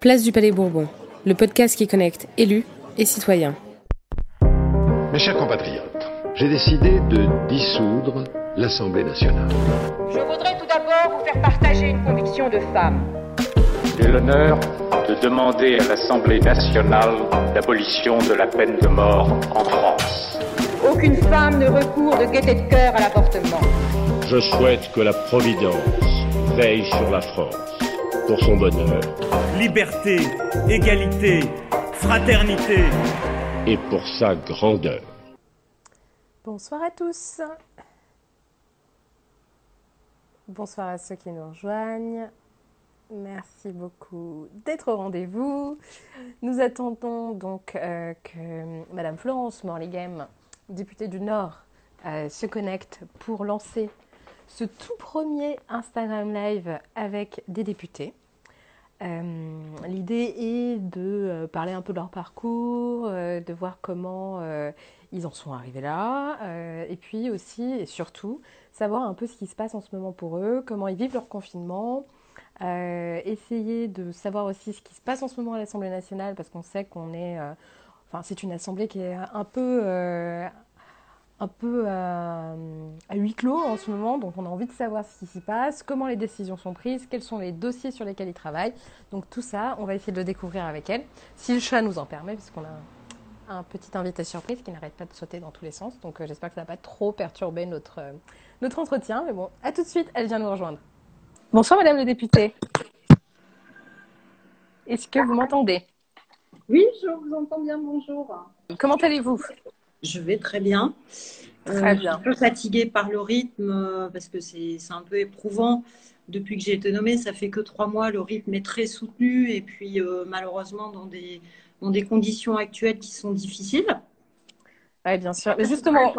Place du Palais Bourbon, le podcast qui connecte élus et citoyens. Mes chers compatriotes, j'ai décidé de dissoudre l'Assemblée nationale. Je voudrais tout d'abord vous faire partager une conviction de femme. J'ai l'honneur de demander à l'Assemblée nationale l'abolition de la peine de mort en France. Aucune femme ne recourt de gaieté de cœur à l'avortement. Je souhaite que la Providence veille sur la France pour son bonheur. Liberté, égalité, fraternité. Et pour sa grandeur. Bonsoir à tous. Bonsoir à ceux qui nous rejoignent. Merci beaucoup d'être au rendez-vous. Nous attendons donc euh, que Madame Florence Morlighem, députée du Nord, euh, se connecte pour lancer ce tout premier Instagram Live avec des députés. Euh, L'idée est de euh, parler un peu de leur parcours, euh, de voir comment ils en sont arrivés là, et puis aussi et surtout savoir un peu ce qui se passe en ce moment pour eux, comment ils vivent leur confinement, essayer de savoir aussi ce qui se passe en ce moment à l'Assemblée nationale, parce qu'on sait qu'on est, enfin c'est une assemblée qui est un peu un peu à, à, huis clos en ce moment, donc on a envie de savoir ce qui s'y passe, comment les décisions sont prises, quels sont les dossiers sur lesquels ils travaillent. Donc tout ça, on va essayer de le découvrir avec elle, si le chat nous en permet, puisqu'on a un, un petit invité surprise qui n'arrête pas de sauter dans tous les sens. Donc euh, j'espère que ça va pas trop perturber notre, euh, notre entretien. Mais bon, à tout de suite, elle vient nous rejoindre. Bonsoir Madame le député. Est-ce que vous m'entendez? Oui, je vous entends bien, bonjour. Comment allez-vous? Je vais très bien. Très bien. Euh, un peu fatiguée par le rythme euh, parce que c'est un peu éprouvant. Depuis que j'ai été nommée, ça fait que trois mois, le rythme est très soutenu et puis euh, malheureusement dans des, dans des conditions actuelles qui sont difficiles. Oui, bien sûr. Mais justement,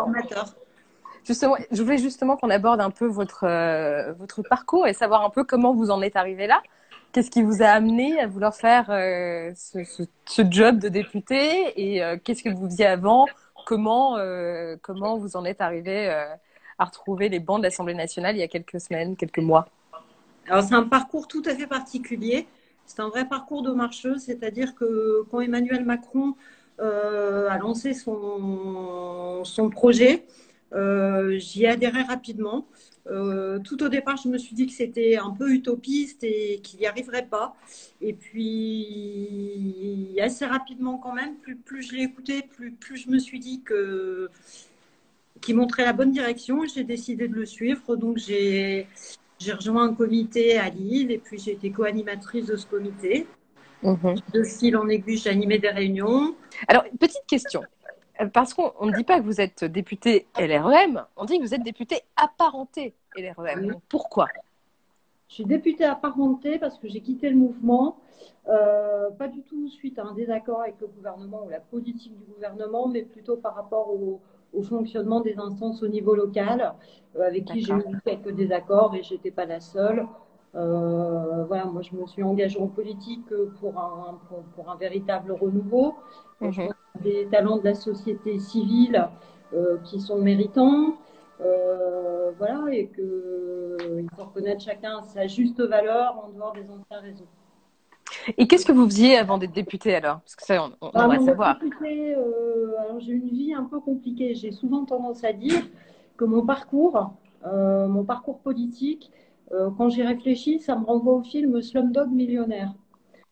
justement, je voulais justement qu'on aborde un peu votre, euh, votre parcours et savoir un peu comment vous en êtes arrivé là. Qu'est-ce qui vous a amené à vouloir faire euh, ce, ce, ce, job de député et euh, qu'est-ce que vous faisiez avant comment, euh, comment vous en êtes arrivé à retrouver les bancs de l'Assemblée nationale il y a quelques semaines, quelques mois? Alors, c'est un parcours tout à fait particulier. C'est un vrai parcours de marcheuse, c'est-à-dire que quand Emmanuel Macron euh, a lancé son, son projet, euh, j'y adhérais rapidement. Euh, tout au départ, je me suis dit que c'était un peu utopiste et qu'il n'y arriverait pas. Et puis, assez rapidement quand même, plus, plus je l'ai écouté, plus, plus je me suis dit que qui montrait la bonne direction. J'ai décidé de le suivre. Donc, j'ai rejoint un comité à Lille et puis j'ai été co-animatrice de ce comité. Mmh. De fil en aiguille, j'ai animé des réunions. Alors, petite question. Parce qu'on ne dit pas que vous êtes député LREM, on dit que vous êtes député apparenté LREM. Oui. Pourquoi? Je suis députée apparentée parce que j'ai quitté le mouvement, euh, pas du tout suite à un désaccord avec le gouvernement ou la politique du gouvernement, mais plutôt par rapport au, au fonctionnement des instances au niveau local, euh, avec qui j'ai eu quelques désaccords et j'étais pas la seule. Euh, voilà, moi je me suis engagée en politique pour un, pour, pour un véritable renouveau. Mmh. Je pense des talents de la société civile euh, qui sont méritants. Euh, voilà, et qu'il faut reconnaître chacun sa juste valeur en dehors des anciens réseaux. Et qu'est-ce que vous faisiez avant d'être député alors? Parce que ça, on, on ah, devrait savoir. Euh, j'ai une vie un peu compliquée. J'ai souvent tendance à dire que mon parcours, euh, mon parcours politique, euh, quand j'y réfléchis, ça me renvoie au film Slumdog Millionnaire.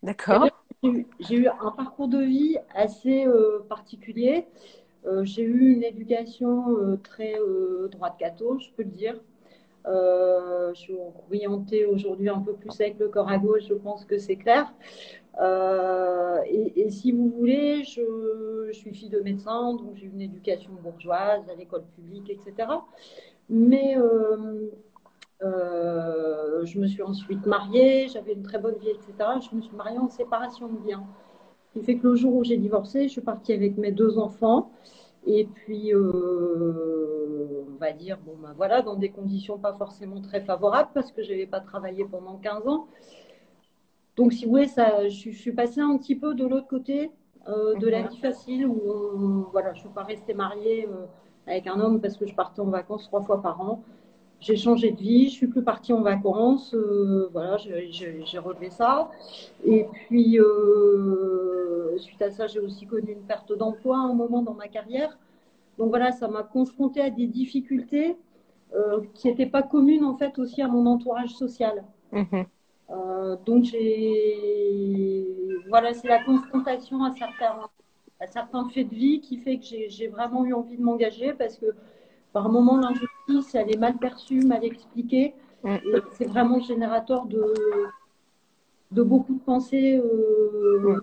D'accord. J'ai eu un parcours de vie assez euh, particulier. Euh, j'ai eu une éducation euh, très droite catho, je peux le dire. je suis orientée aujourd'hui un peu plus avec le corps à gauche, je pense que c'est clair. Et, si vous voulez, je, suis fille de médecin, donc j'ai eu une éducation bourgeoise à l'école publique, etc. Mais euh, je me suis ensuite mariée, j'avais une très bonne vie, etc. Je me suis mariée en séparation de biens. Qui fait que le jour où j'ai divorcé, je suis partie avec mes deux enfants. Et puis, euh, on va dire, bon, ben voilà, dans des conditions pas forcément très favorables parce que je n'avais pas travaillé pendant 15 ans. Donc, si vous voulez, ça, je, je suis passée un petit peu de l'autre côté euh, de la vie facile où, on, voilà, je ne suis pas restée mariée euh, avec un homme parce que je partais en vacances trois fois par an. J'ai changé de vie, je suis plus partie en vacances, euh, voilà, j'ai relevé ça. Et puis, euh, suite à ça, j'ai aussi connu une perte d'emploi à un moment dans ma carrière. Donc voilà, ça m'a confrontée à des difficultés euh, qui n'étaient pas communes en fait aussi à mon entourage social. Mhm. donc j'ai, voilà, c'est la confrontation à certains, à certains faits de vie qui fait que j'ai vraiment eu envie de m'engager parce que par moment, l'injustice, elle est mal perçue, mal expliquée. Mm. c'est vraiment générateur de, de beaucoup de pensées euh,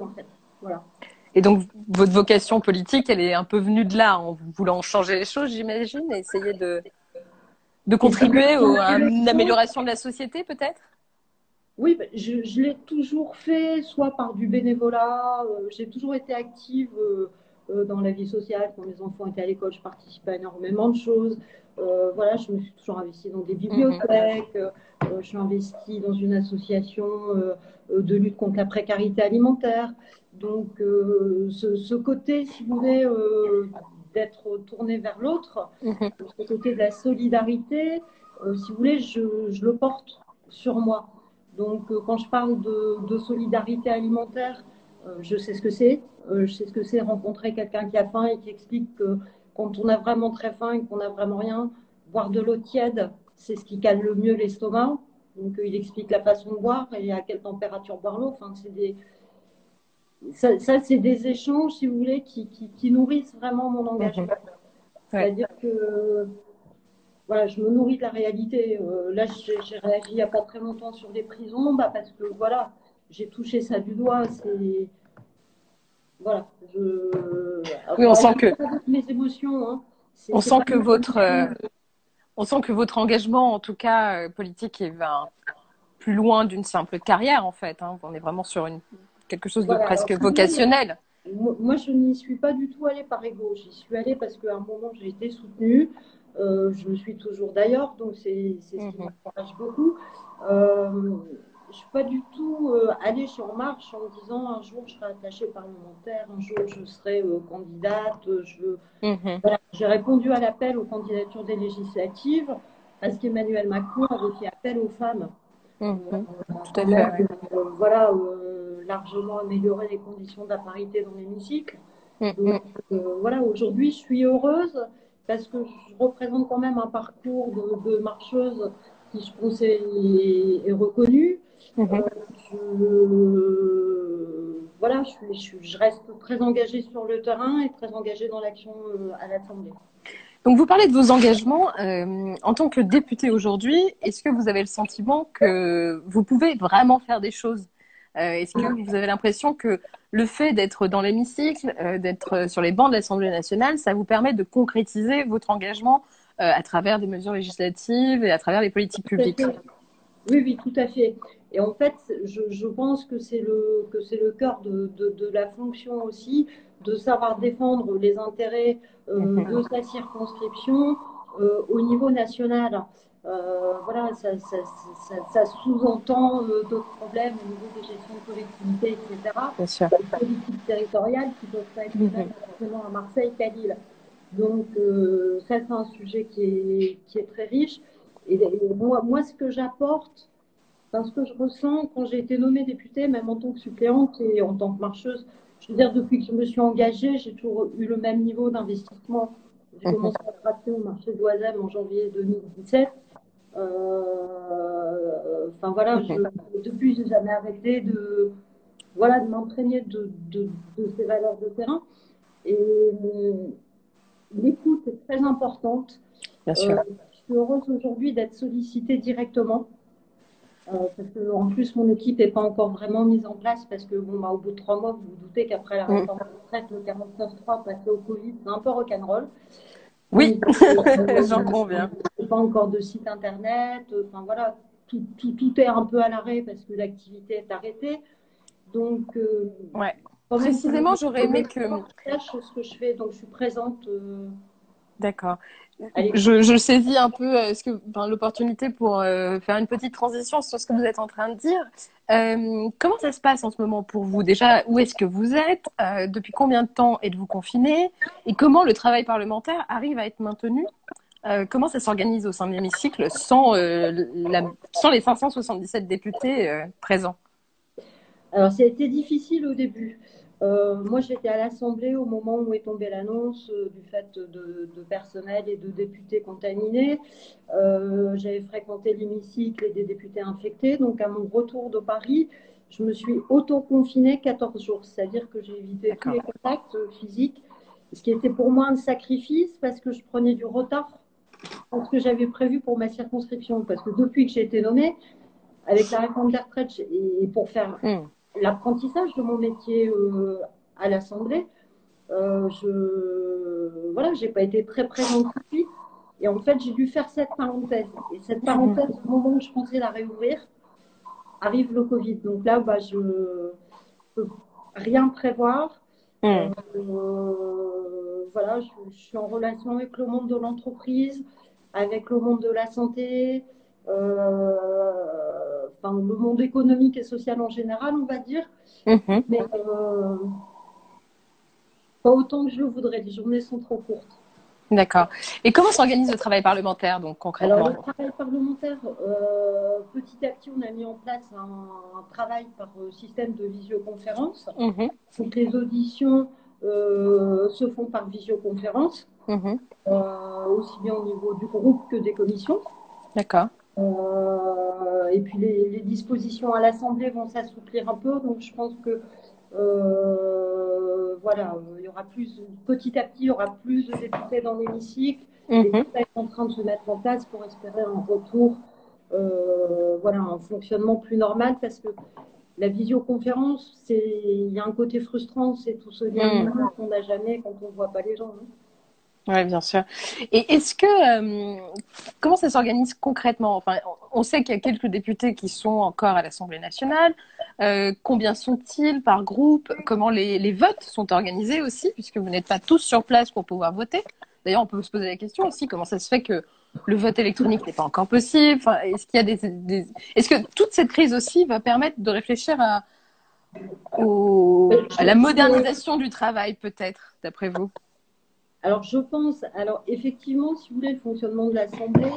en fait. Voilà. Et donc, votre vocation politique, elle est un peu venue de là, en voulant changer les choses, j'imagine, et essayer de, de contribuer à une amélioration de la société, peut-être? Oui, bah, je, je l'ai toujours fait, soit par du bénévolat, euh, j'ai toujours été active. Euh, euh, dans la vie sociale. Quand mes enfants étaient à l'école, je participais à énormément de choses. Euh, voilà, je me suis toujours investie dans des bibliothèques. Euh, je suis investie dans une association de lutte contre la précarité alimentaire. Donc, ce, côté, si vous voulez, d'être tourné vers l'autre, mhm. ce côté de la solidarité, si vous voulez, je, je, le porte sur moi. Donc, quand je parle de, de solidarité alimentaire, je sais ce que c'est. Euh, je sais ce que c'est rencontrer quelqu'un qui a faim et qui explique que quand on a vraiment très faim et qu'on n'a vraiment rien, boire de l'eau tiède, c'est ce qui cale le mieux l'estomac. Donc, euh, il explique la façon de boire et à quelle température boire l'eau. Enfin, c'est des... Ça, c'est des échanges, si vous voulez, qui, qui, nourrissent vraiment mon engagement. C'est-à-dire que voilà, je me nourris de la réalité. Euh, là, j'ai réagi il n'y a pas très longtemps sur les prisons, bah, parce que voilà, j'ai touché ça du doigt. C'est voilà. oui, on sent que mes émotions. Hein. On sent que votre, euh, on sent que votre engagement, en tout cas euh, politique, est plus loin d'une simple carrière, en fait. Hein. On est vraiment sur une quelque chose de presque vocationnel. Moi, je n'y suis pas du tout allée par ego. J'y suis allée parce qu'à un moment, j'ai été soutenue. Euh, je me suis toujours d'ailleurs, donc c'est ce qui mhm. m'encourage beaucoup je suis pas du tout euh, allée sur marche en disant un jour je serai attachée parlementaire, un jour je serai euh, candidate. Je... Mhm. J'ai répondu à l'appel aux candidatures des législatives parce qu'Emmanuel Macron avait fait appel aux femmes. Mhm. Euh, tout à fait. voilà, largement améliorer les conditions de la parité dans l'hémicycle. Mhm. voilà, aujourd'hui je suis heureuse parce que je représente quand même un parcours de, marcheuse qui je pense est, est reconnu. Mhm. Euh, je, voilà, je, reste très engagée sur le terrain et très engagée dans l'action euh, à l'Assemblée. Donc vous parlez de vos engagements. Euh, en tant que député aujourd'hui, est-ce que vous avez le sentiment que vous pouvez vraiment faire des choses? Est-ce que vous avez l'impression que le fait d'être dans l'hémicycle, d'être sur les bancs de l'Assemblée nationale, ça vous permet de concrétiser votre engagement à travers des mesures législatives et à travers les politiques publiques? Oui, oui, tout à fait. Et en fait, je, pense que c'est le, que c'est le cœur de, de, la fonction aussi, de savoir défendre les intérêts euh, de sa circonscription euh, au niveau national. Euh, voilà, ça, ça, ça, sous-entend d'autres problèmes au niveau des gestions de collectivités, etc. Bien sûr. Des politiques territoriales qui peuvent pas être les à Marseille qu'à Lille. Donc, ça, c'est un sujet qui est, qui est très riche. Et, moi, moi, ce que j'apporte, parce que je ressens quand j'ai été nommée députée, même en tant que suppléante et en tant que marcheuse, je veux dire, depuis que je me suis engagée, j'ai toujours eu le même niveau d'investissement. J'ai mhm. commencé à travailler au marché d'Oisem en janvier 2017. Euh, enfin voilà, je, depuis, j'ai jamais arrêté de, voilà, de m'entraîner de, de, ces valeurs de terrain. Et l'écoute est très importante. Bien sûr. Euh, je suis heureuse aujourd'hui d'être sollicitée directement euh, parce que, en plus, mon équipe n'est pas encore vraiment mise en place parce que, bon, bah, au bout de trois mois, vous vous doutez qu'après la mm. réforme de retraite, le 49.3 passé au Covid, c'est un peu rock'n'roll. Oui, j'en conviens. Pas encore de site internet. Enfin, voilà, tout, tout, tout est un peu à l'arrêt parce que l'activité est arrêtée. Donc, euh, ouais. Précisément, j'aurais aimé que. Je ce que je fais, donc je suis présente. Euh, D'accord. Je, je, saisis un peu euh, ce que, l'opportunité pour euh, faire une petite transition sur ce que vous êtes en train de dire. Euh, comment ça se passe en ce moment pour vous? Déjà, où est-ce que vous êtes? Depuis combien de temps êtes-vous confiné Et comment le travail parlementaire arrive à être maintenu? Comment ça s'organise au sein de l'hémicycle sans, la, sans les 577 députés présents? Alors, ça a été difficile au début. Euh, moi, j'étais à l'Assemblée au moment où est tombée l'annonce euh, du fait de, de, personnel et de députés contaminés. Euh, J'avais fréquenté l'hémicycle et des députés infectés. Donc, à mon retour de Paris, je me suis auto-confinée 14 jours, c'est-à-dire que j'ai évité tous les contacts physiques, ce qui était pour moi un sacrifice parce que je prenais du retard ce que j'avais prévu pour ma circonscription. Parce que depuis que j'ai été nommée, avec la réforme des retraites et pour faire mmh l'apprentissage de mon métier euh, à l'Assemblée, euh, je voilà, j'ai pas été très présente ici. Et en fait, j'ai dû faire cette parenthèse. Et cette parenthèse, au moment où je pensais la réouvrir, arrive le Covid. Donc là, bah, je ne peux rien prévoir. Mm. Euh, voilà, je, je, suis en relation avec le monde de l'entreprise, avec le monde de la santé, enfin, le monde économique et social en général, on va dire. Mhm. Mais euh, pas autant que je le voudrais. Les journées sont trop courtes. D'accord. Et comment s'organise le travail parlementaire, donc concrètement Alors, le travail parlementaire, euh, petit à petit, on a mis en place un, travail par système de visioconférence. Mhm. Donc, les auditions se font par visioconférence, mhm. aussi bien au niveau du groupe que des commissions. D'accord. Euh, et puis les, dispositions à l'Assemblée vont s'assouplir un peu, donc je pense que euh, voilà, il y aura plus, petit à petit, il y aura plus de députés dans l'hémicycle. Et mhm. tout ça est en train de se mettre en place pour espérer un retour, euh, voilà, un fonctionnement plus normal parce que la visioconférence, c'est, il y a un côté frustrant, c'est tout ce lien mhm. qu'on n'a jamais quand on ne voit pas les gens. Hein. Oui, bien sûr. Et est-ce que euh, comment ça s'organise concrètement? Enfin, on sait qu'il y a quelques députés qui sont encore à l'Assemblée nationale. Euh, combien sont-ils par groupe? Comment les, les, votes sont organisés aussi, puisque vous n'êtes pas tous sur place pour pouvoir voter? D'ailleurs, on peut se poser la question aussi comment ça se fait que le vote électronique n'est pas encore possible? Enfin, Est-ce qu'il y a des, des... Est-ce que toute cette crise aussi va permettre de réfléchir à, au, à la modernisation du travail, peut-être, d'après vous? Alors, je pense, alors effectivement, si vous voulez, le fonctionnement de l'Assemblée,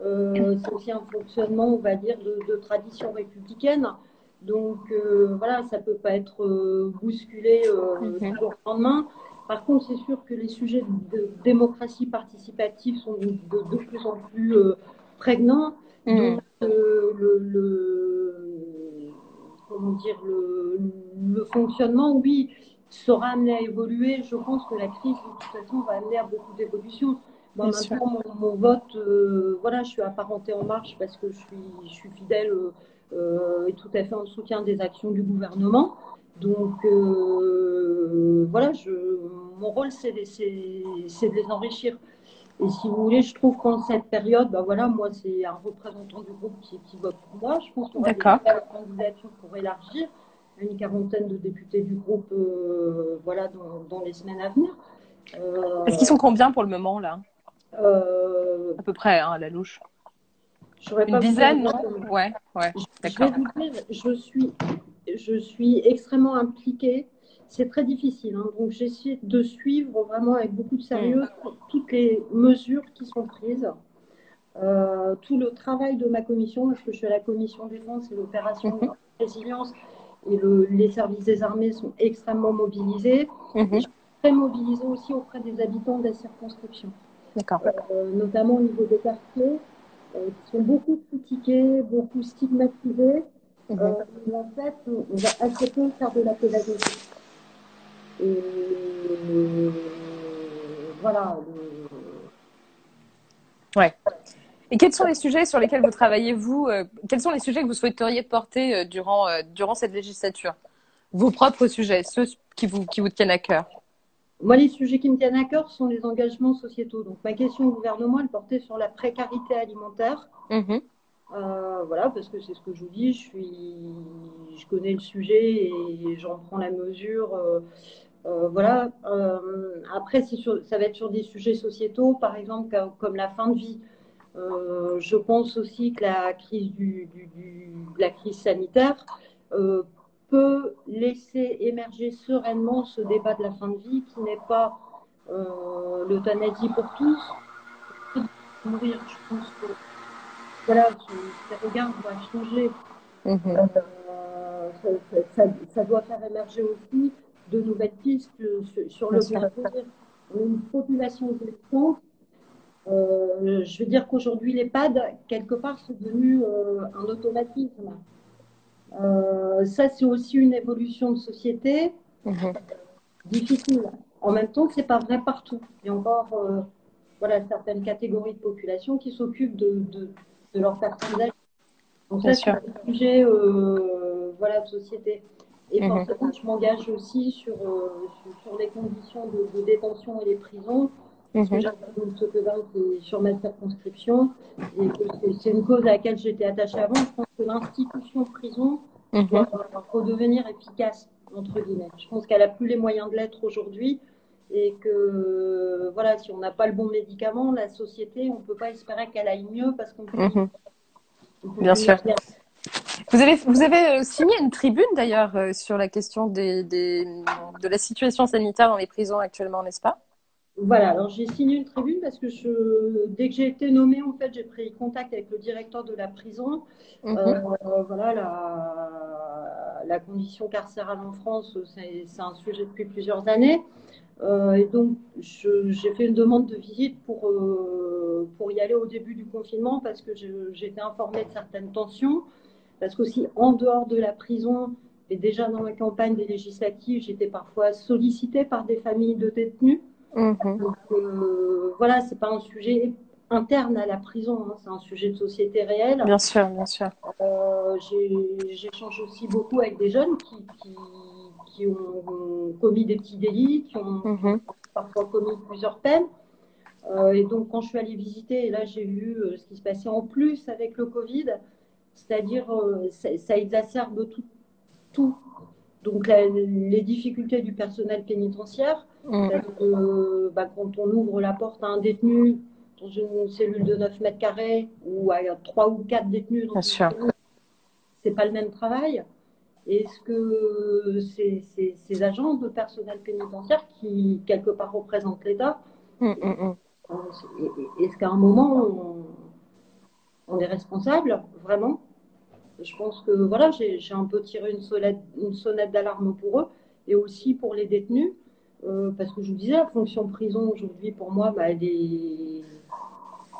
euh, c'est aussi un fonctionnement, on va dire, de, tradition républicaine. Donc, euh, voilà, ça ne peut pas être euh, bousculé du jour au lendemain. Par contre, c'est sûr que les sujets de démocratie participative sont de, de plus en plus prégnants. Mm. Donc, le, comment dire, le, le fonctionnement, oui, sera amené à évoluer. Je pense que la crise, de toute façon, va amener à beaucoup d'évolutions. Moi, maintenant, mon, vote, euh, voilà, je suis apparentée en marche parce que je suis, je suis fidèle euh, et tout à fait en soutien des actions du gouvernement. Donc, euh, voilà, je, mon rôle, c'est de, de les enrichir. Et si vous voulez, je trouve qu'en cette période, bah voilà, moi, c'est un représentant du groupe qui, qui vote pour moi. Je pense qu'on va faire la candidature pour élargir une quarantaine de députés du groupe euh, voilà, dans, les semaines à venir. Euh, Est-ce qu'ils sont combien pour le moment là? Euh, À peu près, hein, à la louche. Une dizaine, non? Ouais, ouais. D'accord. Je, suis, je suis extrêmement impliquée. C'est très difficile. Hein. donc, j'essaie de suivre vraiment avec beaucoup de sérieux mm. toutes les mesures qui sont prises. tout le travail de ma commission, parce que je suis à la commission défense et l'opération de résilience, et les services des armées sont extrêmement mobilisés. Mhm. Très mobilisée aussi auprès des habitants des circonscriptions. D'accord. Euh, notamment au niveau des quartiers, euh, qui sont beaucoup critiqués, beaucoup stigmatisés. Mhm. Euh, en fait, on va assez peu faire de la pédagogie. Et voilà. Ouais. Et quels sont les sujets sur lesquels vous travaillez, vous euh, Quels sont les sujets que vous souhaiteriez porter euh, durant, euh, durant cette législature? Vos propres sujets, ceux qui vous, qui vous tiennent à cœur Moi, les sujets qui me tiennent à cœur sont les engagements sociétaux. Donc, ma question au gouvernement, elle portait sur la précarité alimentaire. Mmh voilà, parce que c'est ce que je vous dis, je, suis, je connais le sujet et j'en prends la mesure. voilà. après, sur, ça va être sur des sujets sociétaux, par exemple, comme la fin de vie. Euh, je pense aussi que la crise, du, la crise sanitaire euh, peut laisser émerger sereinement ce débat de la fin de vie qui n'est pas euh, l'euthanasie pour tous, mourir. Je pense que voilà, regards doivent changer. Mhm. Euh, ça, ça- ça doit faire émerger aussi de nouvelles pistes sur, sur le Bien On a une population vieillissante. Euh, je veux dire qu'aujourd'hui, l'EHPAD, quelque part, c'est devenu euh, un automatisme. Euh, ça, c'est aussi une évolution de société Mhm. difficile. En même temps, c'est pas vrai partout. Il y a encore voilà, certaines catégories de population qui s'occupent de, de, de leurs personnes âgées. Donc Bien ça, c'est un sujet voilà, de société. Et Mhm. forcément, je m'engage aussi sur, sur, sur les conditions de, de détention et les prisons. Parce que Mhm. j'avais ce que qui est sur ma circonscription. Et que c'est- une cause à laquelle j'étais attachée avant. Je pense que l'institution prison Mhm. doit redevenir efficace, entre guillemets. Je pense qu'elle n'a plus les moyens de l'être aujourd'hui et que voilà, si on n'a pas le bon médicament, la société, on ne peut pas espérer qu'elle aille mieux parce qu'on Mhm. Bien sûr. bien. Vous avez, vous avez euh, signé une tribune d'ailleurs euh, sur la question des, des, de la situation sanitaire dans les prisons actuellement, n'est-ce pas? Voilà, alors j'ai signé une tribune parce que je, dès que j'ai été nommée, en fait, j'ai pris contact avec le directeur de la prison. Mhm. Euh, voilà, la, la condition carcérale en France, c'est un sujet depuis plusieurs années. Euh, et donc, j'ai fait une demande de visite pour, euh, pour y aller au début du confinement parce que j'étais informée de certaines tensions. Parce qu'aussi, en dehors de la prison, et déjà dans la campagne des législatives, j'étais parfois sollicitée par des familles de détenus. Mhm. Donc, euh, voilà, c'est pas un sujet interne à la prison, hein, c'est un sujet de société réelle. Bien sûr, bien sûr. Euh, J'échange aussi beaucoup avec des jeunes qui, qui, qui ont commis des petits délits, qui ont Mhm. parfois commis plusieurs peines. Euh, et donc, quand je suis allée visiter, et là, j'ai vu euh, ce qui se passait en plus avec le Covid, c'est-à-dire, ça, ça exacerbe tout. tout. Donc, la- les difficultés du personnel pénitentiaire, Que, euh, bah, quand on ouvre la porte à un détenu dans une cellule de 9 mètres carrés ou à 3 ou 4 détenus dans Bien une sûr. cellule, c'est pas le même travail. Est-ce que ces, ces- ces agents de personnel pénitentiaire qui, quelque part, représentent l'État. Mhm. euh, est-ce qu'à un moment, on, on est responsable, vraiment? Je pense que voilà, j'ai j'ai un peu tiré une sonnette d'alarme pour eux et aussi pour les détenus, euh, parce que je vous disais, la fonction prison aujourd'hui, pour moi, bah, elle est,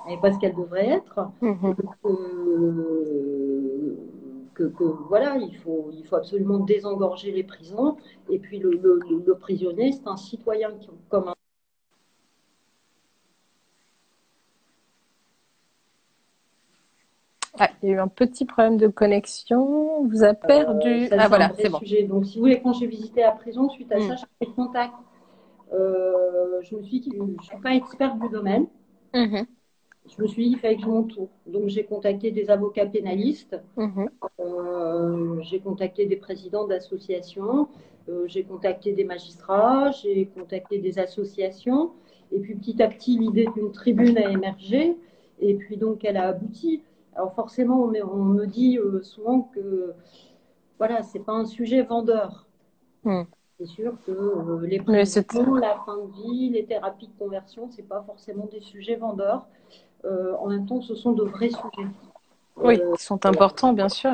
n'est pas ce qu'elle devrait être. Mhm. Euh, que, que, voilà, il faut, il faut absolument désengorger les prisons. Et puis le, le, le prisonnier, c'est un citoyen qui, comme un Ah, il y a eu un petit problème de connexion. On vous a perdu. Euh, ça, ah voilà, c'est bon. sujet. Donc, si vous voulez, quand j'ai visité la prison, suite à Mm. ça, j'ai pris contact. Euh, je me suis dit, je ne suis pas experte du domaine. Mhm. Je me suis dit qu'il fallait que je m'entoure. Donc, j'ai contacté des avocats pénalistes. Mhm. Euh, j'ai contacté des présidents d'associations, euh, j'ai contacté des magistrats, j'ai contacté des associations. Et puis petit à petit, l'idée d'une tribune a émergé. Et puis donc, elle a abouti. Alors forcément, on me, on me dit euh, souvent que voilà, c'est pas un sujet vendeur. Hmm. C'est sûr que euh, les prisons, la fin de vie, les thérapies de conversion, c'est pas forcément des sujets vendeurs. Euh, en même temps, ce sont de vrais sujets. Oui, Euh, qui sont importants, bien sûr.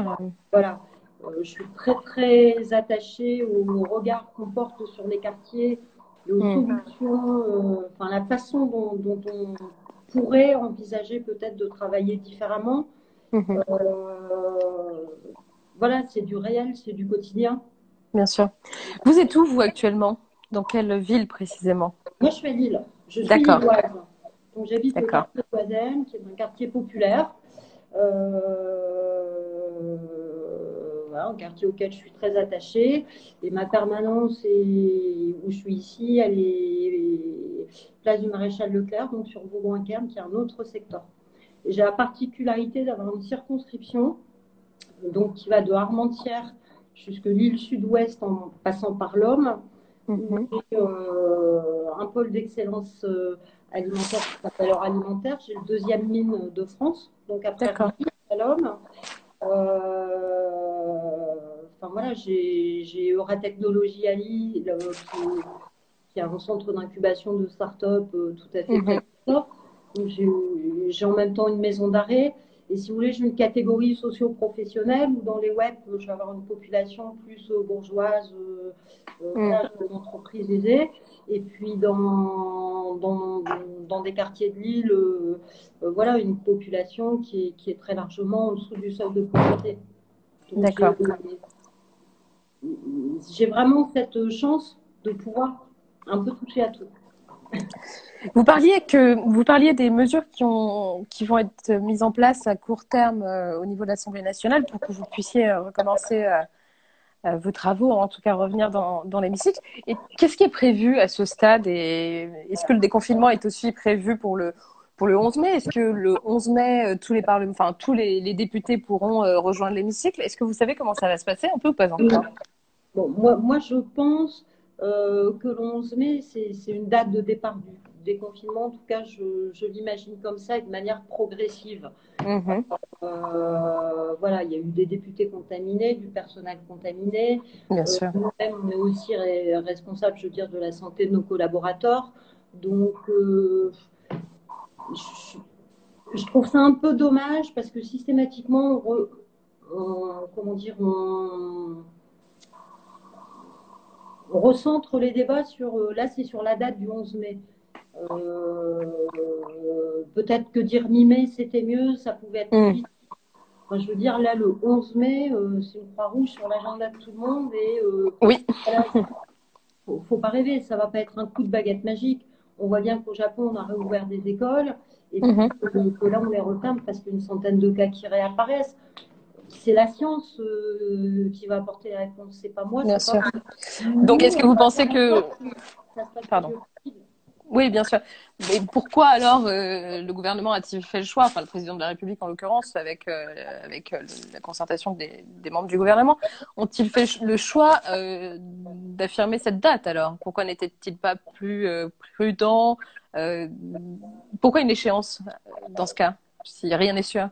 voilà. Euh, je suis très très attachée au regard qu'on porte sur les quartiers et aux Mm. solutions, enfin la façon dont, dont on pourrait envisager peut-être de travailler différemment. Euh, voilà, c'est du réel, c'est du quotidien. Bien sûr. Vous êtes où, vous, actuellement? Dans quelle ville précisément? Moi, je suis à Lille. Je suis D'accord. lilloise. Donc, j'habite le D'accord. quartier Oisem, qui est un quartier populaire. Euh, voilà, un quartier auquel je suis très attachée. Et ma permanence est, où je suis ici, elle est place du Maréchal Leclerc, donc sur Bourgoin-Querne, qui est un autre secteur. Et j'ai la particularité d'avoir une circonscription donc, qui va de Armentières jusque l'île sud-ouest en passant par l'Homme j'ai euh, un pôle d'excellence euh, alimentaire qui s'appelle Alimentaire. J'ai le deuxième mine de France, donc après. Paris, à l'homme. Euh, enfin voilà, j'ai Euratechnologie à Lille, euh, qui, qui est un centre d'incubation de start-up euh, tout à fait précurseur. J'ai en même temps une maison d'arrêt. Et si vous voulez, j'ai une catégorie socio-professionnelle où dans les web, je vais avoir une population plus bourgeoise, euh, mm. entreprise aisée. Et puis dans, dans, dans des quartiers de l'île, euh, euh, voilà, une population qui est, qui est, très largement en dessous du seuil de pauvreté. D'accord. J'ai vraiment cette chance de pouvoir un peu toucher à tout. Vous parliez, que, vous parliez des mesures qui, ont, qui vont être mises en place à court terme euh, au niveau de l'Assemblée nationale pour que vous puissiez recommencer euh, vos travaux, en tout cas revenir dans, l'hémicycle. Et qu'est-ce qui est prévu à ce stade Et est-ce que le déconfinement est aussi prévu pour le, pour le 11 mai? Est-ce que le 11 mai, euh, tous les, les, députés pourront euh, rejoindre l'hémicycle? Est-ce que vous savez comment ça va se passer un peu ou pas encore? Bon, moi, moi, je pense que le 11 mai, c'est une date de départ du, déconfinement, en tout cas, je, l'imagine comme ça et de manière progressive. Mhm. Euh, voilà, il y a eu des députés contaminés, du personnel contaminé. Bien euh, sûr. Nous-mêmes, on est aussi responsable, je veux dire, de la santé de nos collaborateurs. Donc, euh, je, trouve ça un peu dommage parce que systématiquement, on, comment dire, on recentre les débats sur, là, c'est sur la date du 11 mai. Euh, peut-être que dire mi-mai, c'était mieux, ça pouvait être mm. vite. je veux dire, là, le 11 mai, euh, c'est une croix rouge sur l'agenda de tout le monde. Et, euh, oui. faut, faut pas rêver, ça va pas être un coup de baguette magique. On voit bien qu'au Japon, on a réouvert des écoles et mm-hmm. que, là, on les referme parce qu'une centaine de cas qui réapparaissent. C'est la science qui va apporter la réponse, c'est pas moi. Bien sûr. Donc, est-ce que vous pensez que. Pardon. Oui, bien sûr. Mais pourquoi alors euh, le gouvernement a-t-il fait le choix, enfin le président de la République en l'occurrence, avec, euh, avec euh, la concertation des, des, membres du gouvernement, ont-ils fait le choix d'affirmer cette date alors? Pourquoi n'était-il pas plus prudent Pourquoi une échéance dans ce cas, si rien n'est sûr?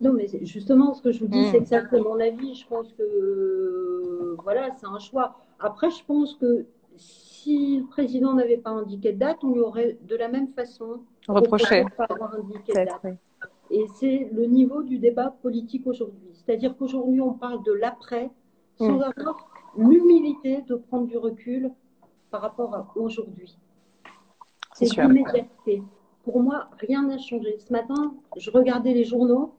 Non, mais justement, ce que je vous dis, c'est que ça, c'est mon avis. Je pense que, voilà, c'est un choix. Après, je pense que si le président n'avait pas indiqué de date, on lui aurait de la même façon reproché pas avoir indiqué de date. Et c'est le niveau du débat politique aujourd'hui. C'est-à-dire qu'aujourd'hui, on parle de l'après sans mm. avoir l'humilité de prendre du recul par rapport à aujourd'hui. C'est l'immédiateté. Pour moi, rien n'a changé. Ce matin, je regardais les journaux,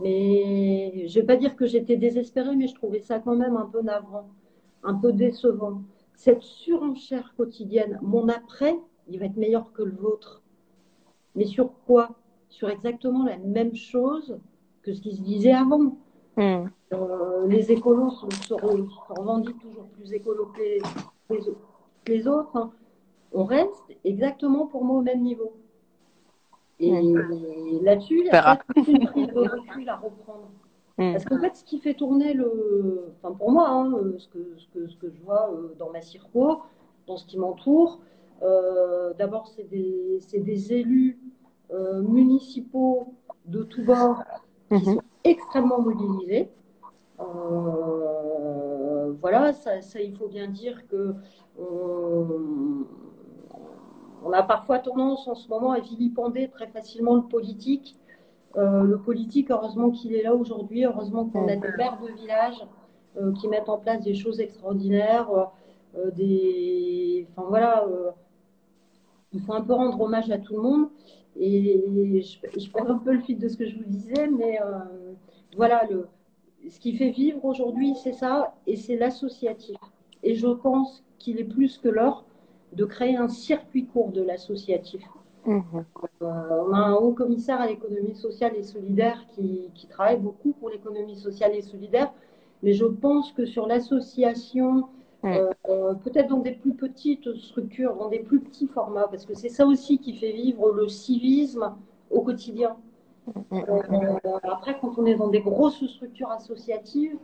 mais je ne vais pas dire que j'étais désespérée, mais je trouvais ça quand même un peu navrant, un peu décevant cette surenchère quotidienne, mon après, il va être meilleur que le vôtre. Mais sur quoi? Sur exactement la même chose que ce qui se disait avant. Hmm. Euh, les écolos se, revendiquent toujours plus écolos que les, autres. Hein. On reste exactement pour moi au même niveau. Et là-dessus, il y a une prise de recul à reprendre. Mm. Parce qu'en fait, ce qui fait tourner le. Enfin, pour moi, hein, ce, que, ce, que, ce, que, je vois euh, dans ma circo, dans ce qui m'entoure, euh, d'abord, c'est des, des, élus euh, municipaux de tous bords qui mm-hmm. sont extrêmement mobilisés. voilà, ça, ça, il faut bien dire que on, on, a parfois tendance en ce moment à vilipender très facilement le politique euh, le politique, heureusement qu'il est là aujourd'hui, heureusement qu'on a des maires de village euh, qui mettent en place des choses extraordinaires, euh, enfin voilà, il faut un peu rendre hommage à tout le monde. Et je, je perds un peu le fil de ce que je vous disais, mais voilà, ce qui fait vivre aujourd'hui, c'est ça, et c'est l'associatif. Et je pense qu'il est plus que l'heure de créer un circuit court de l'associatif. Mhm. Euh, on a un haut commissaire à l'économie sociale et solidaire qui, travaille beaucoup pour l'économie sociale et solidaire, mais je pense que sur l'association, euh, euh, peut-être dans des plus petites structures, dans des plus petits formats, parce que c'est ça aussi qui fait vivre le civisme au quotidien. après, quand on est dans des grosses structures associatives,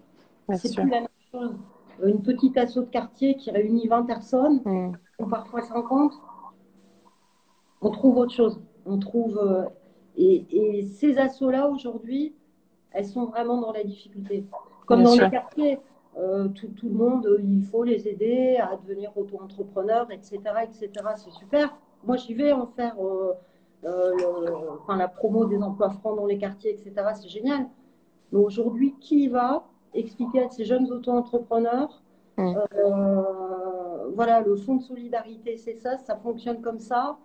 c'est plus la même chose. Une petite asso de quartier qui réunit 20 personnes, ou parfois 50, on trouve autre chose. On trouve. Euh, et, ces assauts-là, aujourd'hui, elles sont vraiment dans la difficulté. Comme dans les quartiers, euh, tout, le monde, il faut les aider à devenir auto-entrepreneurs, etc., etc. C'est super. Moi, j'y vais en faire euh, le- enfin, la promo des emplois francs dans les quartiers, etc. C'est génial. Mais aujourd'hui, qui va? Expliquer à ces jeunes auto-entrepreneurs Mm. euh, voilà, le fonds de solidarité, c'est ça, ça fonctionne comme ça.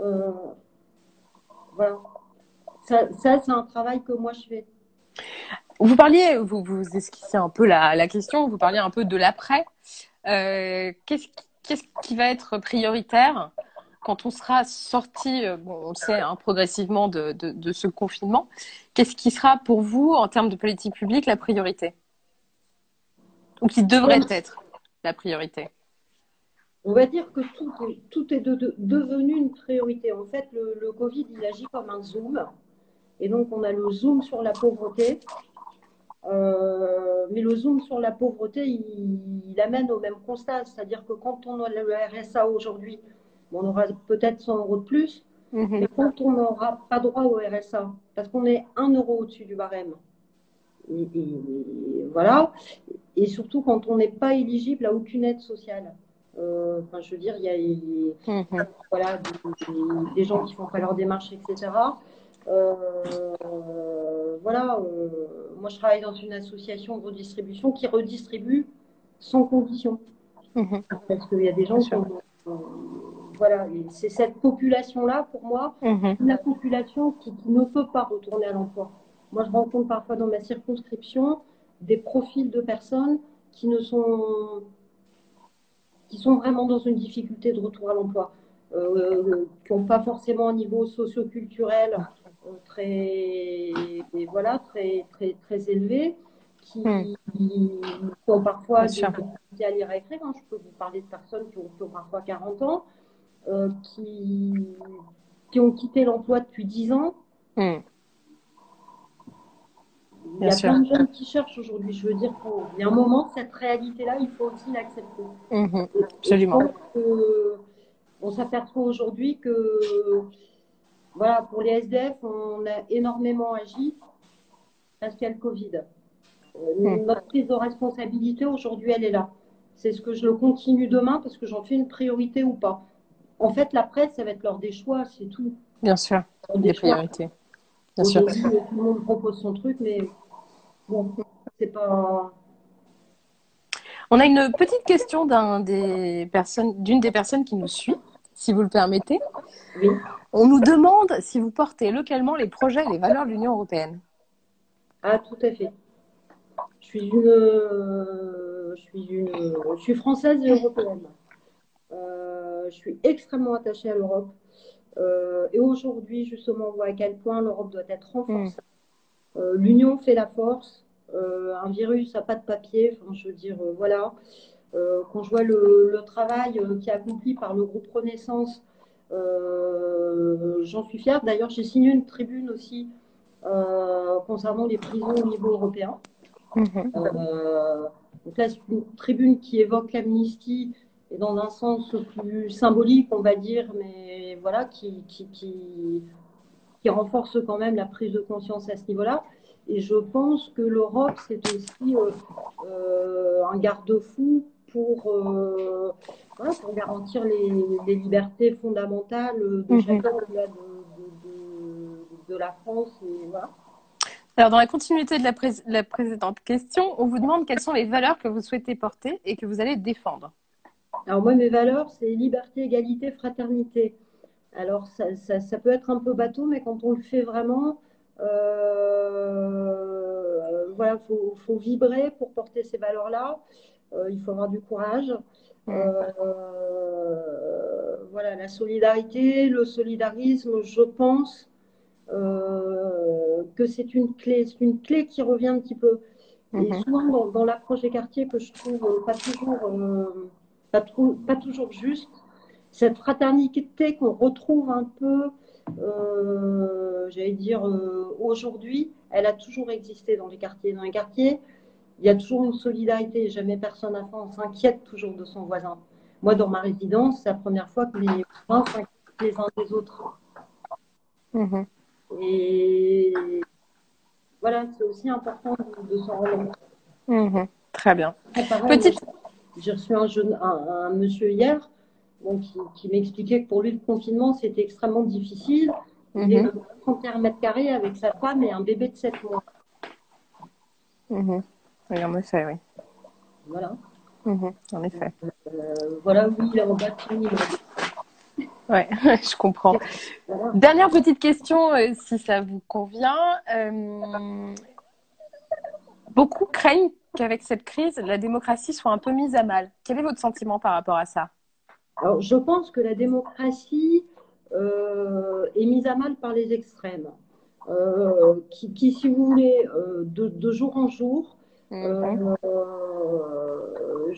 Euh, voilà. Ça, ça, c'est un travail que moi je fais. Vous parliez, vous, vous esquissez un peu la, la question, vous parliez un peu de l'après. Euh, qu'est-ce, qui- qu'est-ce qui va être prioritaire quand on sera sorti, euh, bon, on le sait, hein, progressivement de, de, de ce confinement? Qu'est-ce qui sera pour vous, en termes de politique publique, la priorité? Ou qui devrait être la priorité? On va dire que tout est, tout est de- de- devenu une priorité. En fait, le, le Covid, il agit comme un zoom. Et donc, on a le zoom sur la pauvreté. Euh, mais le zoom sur la pauvreté, il, il amène au même constat. C'est-à-dire que quand on a le RSA aujourd'hui, on aura peut-être 100 euros de plus. Mais quand on n'aura pas droit au RSA, parce qu'on est 1 euro au-dessus du barème, et, et- voilà, et surtout quand on n'est pas éligible à aucune aide sociale. Euh, Enfin, je veux dire, il y a, Mhm. voilà, des, gens qui font pas leur démarche, etc. Euh, voilà, euh, moi je travaille dans une association de redistribution qui redistribue sans condition. Mhm. Parce qu'il y a des gens qui ont- voilà, c'est cette population-là, pour moi, Mhm. la population qui, qui ne peut pas retourner à l'emploi. Moi, je rencontre parfois dans ma circonscription des profils de personnes qui ne sont qui sont vraiment dans une difficulté de retour à l'emploi, euh, qui n'ont pas forcément un niveau socioculturel euh, très voilà très très très élevé, qui, Hmm. qui ont parfois des difficultés à lire et écrire. hein. Je peux vous parler de personnes qui ont, qui ont parfois 40 ans, euh, qui qui ont quitté l'emploi depuis 10 ans. Il y a sûr. plein de jeunes qui cherchent aujourd'hui. Je veux dire qu'il y a un moment, cette réalité-là, il faut aussi l'accepter. Mhm. Et Absolument. je pense que on s'aperçoit aujourd'hui que, voilà, pour les SDF, on a énormément agi parce qu'il y a le Covid. Hmm. Notre prise de responsabilité aujourd'hui, elle est là. C'est ce que je le continue demain parce que j'en fais une priorité ou pas. En fait, la presse, ça va être l'heure des choix, c'est tout. Bien sûr, des choix. priorités. Bien sûr. Tout le monde propose son truc, mais bon, c'est pas. On a une petite question d'un des personnes, d'une des personnes qui nous suit, si vous le permettez. Oui. On nous demande si vous portez localement les projets et les valeurs de l'Union européenne. Ah, tout à fait. Je suis une, euh, je suis une, je suis française et européenne. Euh, je suis extrêmement attachée à l'Europe. Euh, et aujourd'hui, justement, on voit à quel point l'Europe doit être renforcée. Euh, L'union fait la force. Euh, un virus n'a pas de papier. Enfin, je veux dire, euh, voilà. Euh, quand je vois le, le travail qui est accompli par le groupe Renaissance, j'en suis fière. D'ailleurs, j'ai signé une tribune aussi concernant les prisons au niveau européen. Mhm. Euh, donc là, c'est une tribune qui évoque l'amnistie et dans un sens plus symbolique, on va dire, mais voilà, qui, qui, qui, qui renforce quand même la prise de conscience à ce niveau-là. Et je pense que l'Europe, c'est aussi euh, euh, un garde-fou pour, euh, voilà, pour garantir les, les libertés fondamentales de Mhm. chacun de, de, de- de la France. Et voilà. Alors, dans la continuité de la, pré- la précédente question, on vous demande quelles sont les valeurs que vous souhaitez porter et que vous allez défendre. Alors moi, mes valeurs, c'est liberté, égalité, fraternité. Alors ça, ça, ça peut être un peu bateau, mais quand on le fait vraiment, voilà, faut, faut vibrer pour porter ces valeurs-là. Euh, il faut avoir du courage. Euh, voilà, la solidarité, le solidarisme, je pense euh, que c'est une clé, c'est une clé qui revient un petit peu. Et Mhm. souvent dans, dans l'approche des quartiers que je trouve euh, pas toujours, euh, pas, trop- pas toujours juste, cette fraternité qu'on retrouve un peu, euh, j'allais dire euh, aujourd'hui, elle a toujours existé dans les quartiers. Dans les quartiers, il y a toujours une solidarité. Jamais personne à on s'inquiète toujours de son voisin. Moi, dans ma résidence, c'est la première fois que les voisins s'inquiètent les uns des autres. Mhm. Et voilà, c'est aussi important de, s'en rendre compte. Mhm. Très bien. Pareil, Petite- J'ai reçu un, jeune, un, un monsieur hier bon, qui, qui m'expliquait que pour lui, le confinement, c'était extrêmement difficile Il est 31 mètres carrés avec sa femme et un bébé de 7 mois. Mhm. Oui, en effet, oui. Voilà. Mhm, En effet. Euh, voilà, oui, il est en bas de son immeuble. Ouais, je comprends. Voilà. Dernière petite question, euh, si ça vous convient. Euh, beaucoup craignent qu'avec cette crise, la démocratie soit un peu mise à mal. Quel est votre sentiment par rapport à ça? Alors, je pense que la démocratie euh, est mise à mal par les extrêmes, euh, qui, qui, si vous voulez, euh, de, de jour en jour, euh,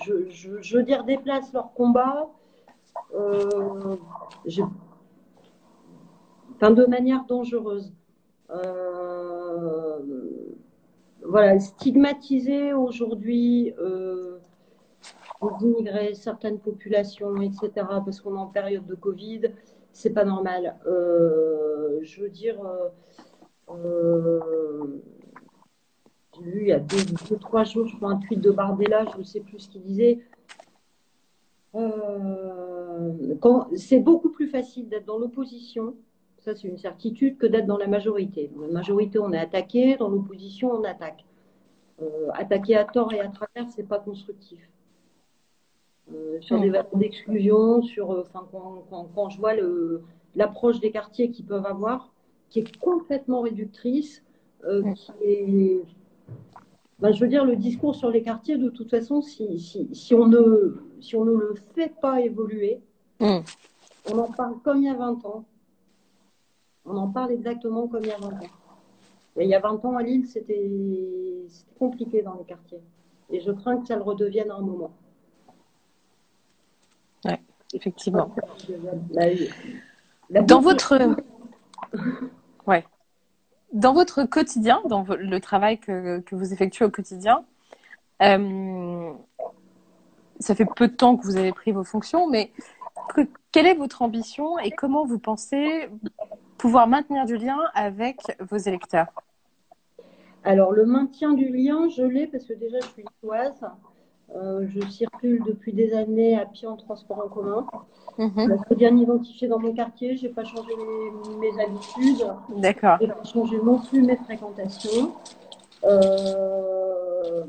je, je- je veux dire, déplacent leur combat enfin, de manière dangereuse. Voilà, stigmatiser aujourd'hui les immigrés, certaines populations, etc., parce qu'on est en période de Covid, c'est pas normal. Euh, je veux dire, euh, euh, j'ai lu il y a deux, deux, trois jours, je crois, un tweet de Bardella, je ne sais plus ce qu'il disait. Euh, c'est beaucoup plus facile d'être dans l'opposition, ça c'est une certitude, que d'être dans la majorité. Dans la majorité, on est attaqué, dans l'opposition, on attaque. Attaquer à tort et à travers, c'est pas constructif. Euh, sur des valeurs d'exclusion, sur, euh, enfin, quand, quand- quand je vois l'approche des quartiers qu'ils peuvent avoir, qui est complètement réductrice, euh, qui est ben, je veux dire, le discours sur les quartiers, de toute façon, si, si, si, on, ne, si on ne le fait pas évoluer, on en parle comme il y a 20 ans. On en parle exactement comme il y a 20 ans. Et il y a 20 ans, à Lille, c'était c'était compliqué dans les quartiers. Et je crains que ça le redevienne à un moment. Effectivement. Dans votre ouais. Dans votre quotidien, dans le travail que, que vous effectuez au quotidien, euh, ça fait peu de temps que vous avez pris vos fonctions, mais que- quelle est votre ambition et comment vous pensez pouvoir maintenir du lien avec vos électeurs? Alors, le maintien du lien, je l'ai parce que déjà, je suis lilloise. Euh, je circule depuis des années à pied en transport en commun. Mhm. Je suis bien identifiée dans mon quartier. Je n'ai pas changé mes, mes habitudes. D'accord. Je n'ai pas changé non plus mes fréquentations. Euh,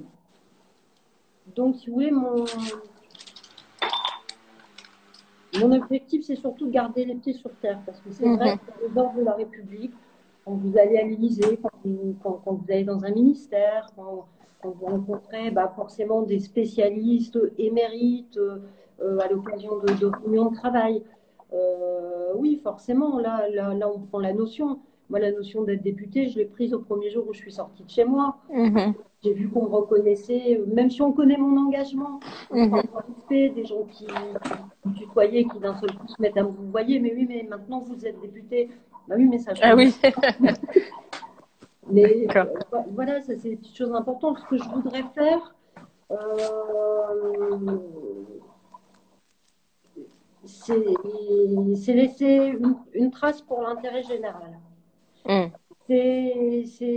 Donc, si vous voulez, mon, mon objectif, c'est surtout de garder les pieds sur terre. Parce que c'est Mhm. vrai que les bords de la République, quand vous allez à l'Élysée, quand vous, quand- quand vous allez dans un ministère, quand, quand vous rencontrez bah, forcément des spécialistes émérites euh, à l'occasion de, de réunions de travail, euh, oui, forcément, là, là, là, on prend la notion. Moi, la notion d'être député, je l'ai prise au premier jour où je suis sortie de chez moi. Mhm. J'ai vu qu'on me reconnaissait, même si on connaît mon engagement, Mhm. respect, des gens qui me tutoyaient, qui d'un seul coup se mettent à me vous voyez, mais oui, mais maintenant vous êtes député. Bah oui, mais ça change. Ah oui. Mais euh, voilà, ça c'est des petites choses importantes. Ce que je voudrais faire, euh, c'est laisser une, une trace pour l'intérêt général. Mm. C'est-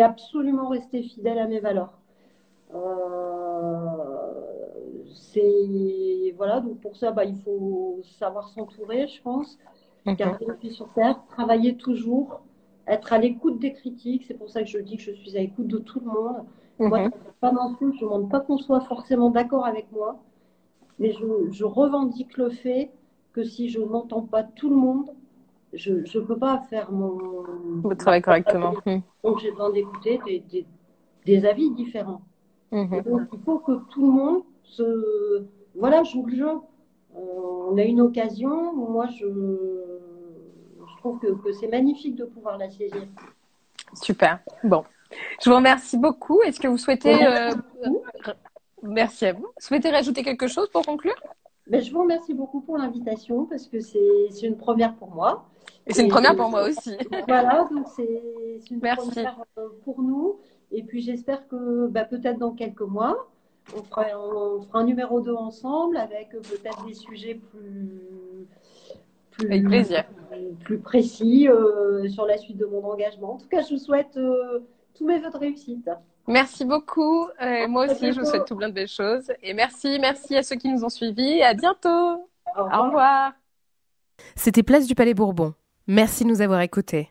absolument rester fidèle à mes valeurs. Euh, c'est voilà, donc pour ça, bah, il faut savoir s'entourer, je pense. Garder les pieds sur terre, travailler toujours, être à l'écoute des critiques. C'est pour ça que je dis que je suis à l'écoute de tout le monde. Moi, Mhm. pas non plus, je ne demande pas qu'on soit forcément d'accord avec moi, mais je, je revendique le fait que si je n'entends pas tout le monde, je ne peux pas faire mon Vous travaillez correctement. Mm. Donc j'ai besoin d'écouter des, des, des avis différents. Mhm. Donc, il faut que tout le monde se voilà joue le jeu. Euh, on a une occasion. Moi, je, je trouve que, que c'est magnifique de pouvoir la saisir. Super. Bon. Je vous remercie beaucoup. Est-ce que vous souhaitez. euh, Merci à vous. Souhaitez rajouter quelque chose pour conclure? Mais je vous remercie beaucoup pour l'invitation parce que c'est une première pour moi. Et c'est une première pour moi aussi. Voilà, donc c'est une Merci. première euh, pour nous. Et puis j'espère que bah, peut-être dans quelques mois, on fera, on fera un numéro 2 ensemble avec peut-être des sujets plus, plus, Avec plaisir. plus précis euh, sur la suite de mon engagement. En tout cas, je vous souhaite euh, tous mes voeux de réussite. Merci beaucoup. Euh, moi aussi, je vous souhaite tout plein de belles choses. Et merci, merci à ceux qui nous ont suivis. À bientôt. Au Au revoir. C'était Place du Palais Bourbon. Merci de nous avoir écoutés.